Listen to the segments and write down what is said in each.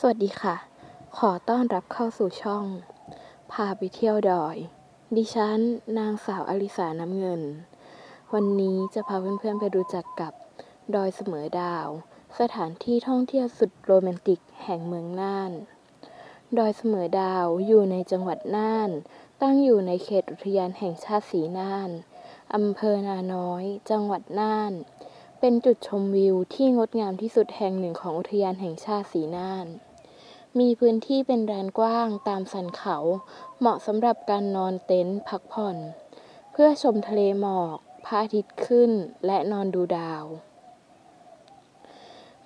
สวัสดีค่ะ ขอต้อนรับเข้าสู่ช่อง พาไปเที่ยวดอย ดิฉัน นางสาวอลิสาน้ำเงิน วันนี้จะพาเพื่อนๆไปรู้จักกับดอยเสมอดาว สถานที่ท่องเที่ยวสุดโรแมนติกแห่งเมืองน่าน ดอยเสมอดาวอยู่ในจังหวัดน่าน ตั้งอยู่ในเขตอุทยานแห่งชาติสีน่านอำเภอนาน้อย จังหวัดน่าน เป็นจุดชมวิวที่งดงามที่สุดแห่งหนึ่งของอุทยานแห่งชาติสีน่าน มีพื้นที่เป็นแดนกว้างตามสันเขา เหมาะสำหรับการนอนเต็นท์พักผ่อน เพื่อชมทะเลหมอกพระอาทิตย์ขึ้นและนอนดูดาว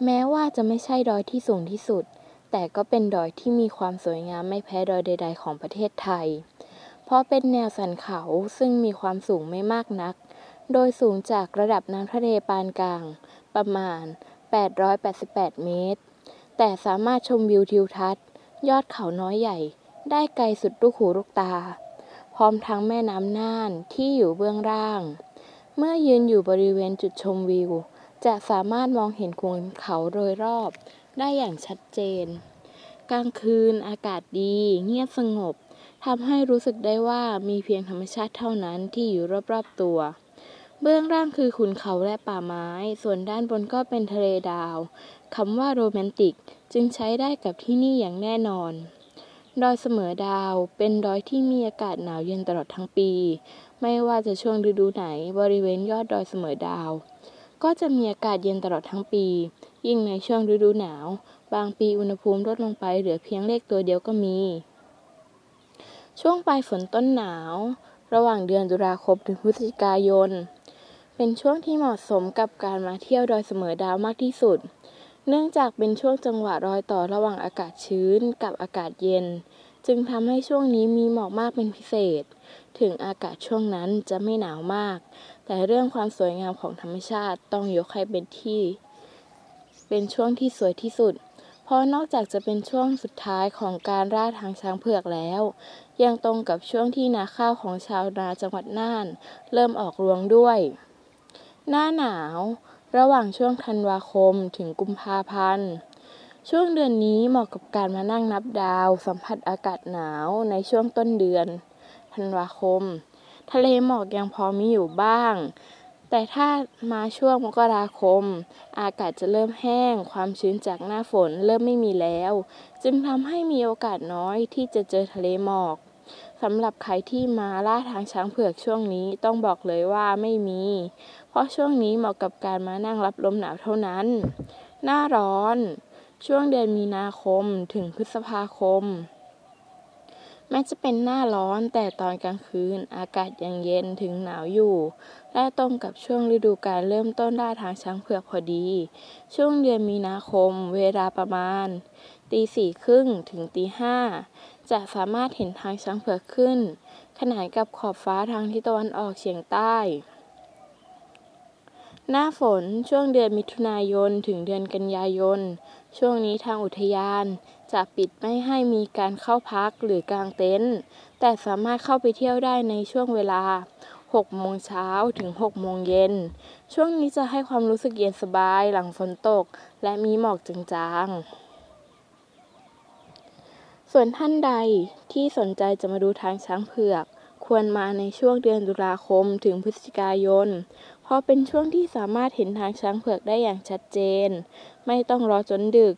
แม้ว่าจะไม่ใช่ดอยที่สูงที่สุด แต่ก็เป็นดอยที่มีความสวยงามไม่แพ้ดอยใด ๆ ของประเทศไทย เพราะเป็นแนวสันเขาซึ่งมีความสูงไม่มากนัก โดยสูงจากระดับน้ำทะเลปานกลาง ประมาณ 888 เมตร แต่สามารถชมวิวทิวทัศน์ ยอดเขาน้อยใหญ่ ได้ไกลสุดลูกหูลูกตา พร้อมทั้งแม่น้ำน่านที่อยู่เบื้องล่าง เมื่อยืนอยู่บริเวณจุดชมวิว จะสามารถมองเห็นภูเขาโดยรอบ ได้อย่างชัดเจน กลางคืนอากาศดี เงียบสงบทำให้รู้สึกได้ว่ามีเพียงธรรมชาติเท่านั้นที่อยู่รอบๆตัว เบื้องล่างคือขุนเขาและป่าไม้ ส่วนด้านบนก็เป็นทะเลดาว คำว่าโรแมนติกจึงใช้ได้กับที่นี่อย่างแน่นอน ดอยเสมอดาวเป็นดอยที่มีอากาศหนาวเย็นตลอดทั้งปี ไม่ว่าจะช่วงฤดูไหนบริเวณยอดดอยเสมอดาว ก็จะมีอากาศเย็นตลอดทั้งปี ยิ่งในช่วงฤดูหนาว บางปีอุณหภูมิลดลงไปเหลือเพียงเลขตัวเดียวก็มี ช่วงปลายฝนต้นหนาว ระหว่างเดือนตุลาคมถึงพฤศจิกายน เป็นช่วงที่เหมาะสมกับการมาเที่ยวดอยเสมอดาวมากที่สุด เนื่องจากเป็นช่วงจังหวะรอยต่อระหว่างอากาศชื้นกับอากาศเย็น จึงทำให้ช่วงนี้มีหมอกมากเป็นพิเศษ ถึงอากาศช่วงนั้นจะไม่หนาวมาก แต่เรื่องความสวยงามของธรรมชาติต้องยกให้เป็นที่ เป็นช่วงที่สวยที่สุด เพราะนอกจากจะเป็นช่วงสุดท้ายของการล่าทางช้างเผือกแล้ว ยังตรงกับช่วงที่นาข้าวของชาวนาจังหวัดน่าน เริ่มออกรวงด้วย หน้าหนาว ระหว่างช่วงธันวาคมถึงกุมภาพันธ์ ช่วงเดือนนี้เหมาะกับการมานั่งนับดาว สัมผัสอากาศหนาวในช่วงต้นเดือนธันวาคม ทะเลหมอกยังพอมีอยู่บ้าง แต่ถ้ามาช่วงมกราคม อากาศจะเริ่มแห้ง ความชื้นจากหน้าฝนเริ่มไม่มีแล้ว จึงทำให้มีโอกาสน้อยที่จะเจอทะเลหมอก สำหรับใครที่มาล่าทางช้างเผือกช่วงนี้ต้องบอกเลยว่าไม่มี เพราะช่วงนี้เหมาะกับการมานั่งรับลมหนาวเท่านั้น หน้าร้อน ช่วงเดือนมีนาคมถึงพฤษภาคม แม้จะเป็นหน้าร้อนแต่ตอนกลางคืนอากาศยังเย็นถึงหนาวอยู่ และตรงกับช่วงฤดูกาลเริ่มต้นล่าทางช้างเผือกพอดี ช่วงเดือนมีนาคม เวลาประมาณ ตีสี่ครึ่งถึงตีห้าจะสามารถเห็นทางช้างเผือกขึ้น ขนานกับขอบฟ้าทางทิศตะวันออกเฉียงใต้ หน้าฝนช่วงเดือนมิถุนายนถึงเดือนกันยายน ช่วงนี้ทางอุทยานจะปิดไม่ให้มีการเข้าพักหรือกางเต็นท์แต่สามารถเข้าไปเที่ยวได้ในช่วงเวลา6โมงเช้าถึง6โมงเย็น ช่วงนี้จะให้ความรู้สึกเย็นสบายหลังฝนตก และมีหมอกจางๆ ส่วนท่านใดที่สนใจจะมาดูทางช้างเผือก ควรมาในช่วงเดือนตุลาคมถึงพฤศจิกายน เพราะเป็นช่วงที่สามารถเห็นทางช้างเผือกได้อย่างชัดเจน ไม่ต้องรอจนดึก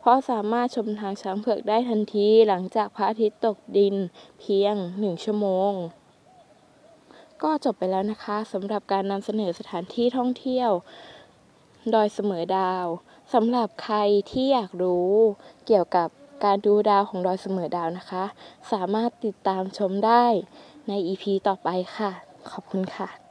เพราะสามารถชมทางช้างเผือกได้ทันทีหลังจากพระอาทิตย์ตกดินเพียงหนึ่งชั่วโมง ก็จบไปแล้วนะคะสำหรับการนำเสนอสถานที่ท่องเที่ยวดอยเสมอดาวสำหรับใครที่อยากรู้เกี่ยวกับ การดูดาวของดอยเสมอดาวนะคะ สามารถติดตามชมได้ใน EP ต่อไปค่ะ ขอบคุณค่ะ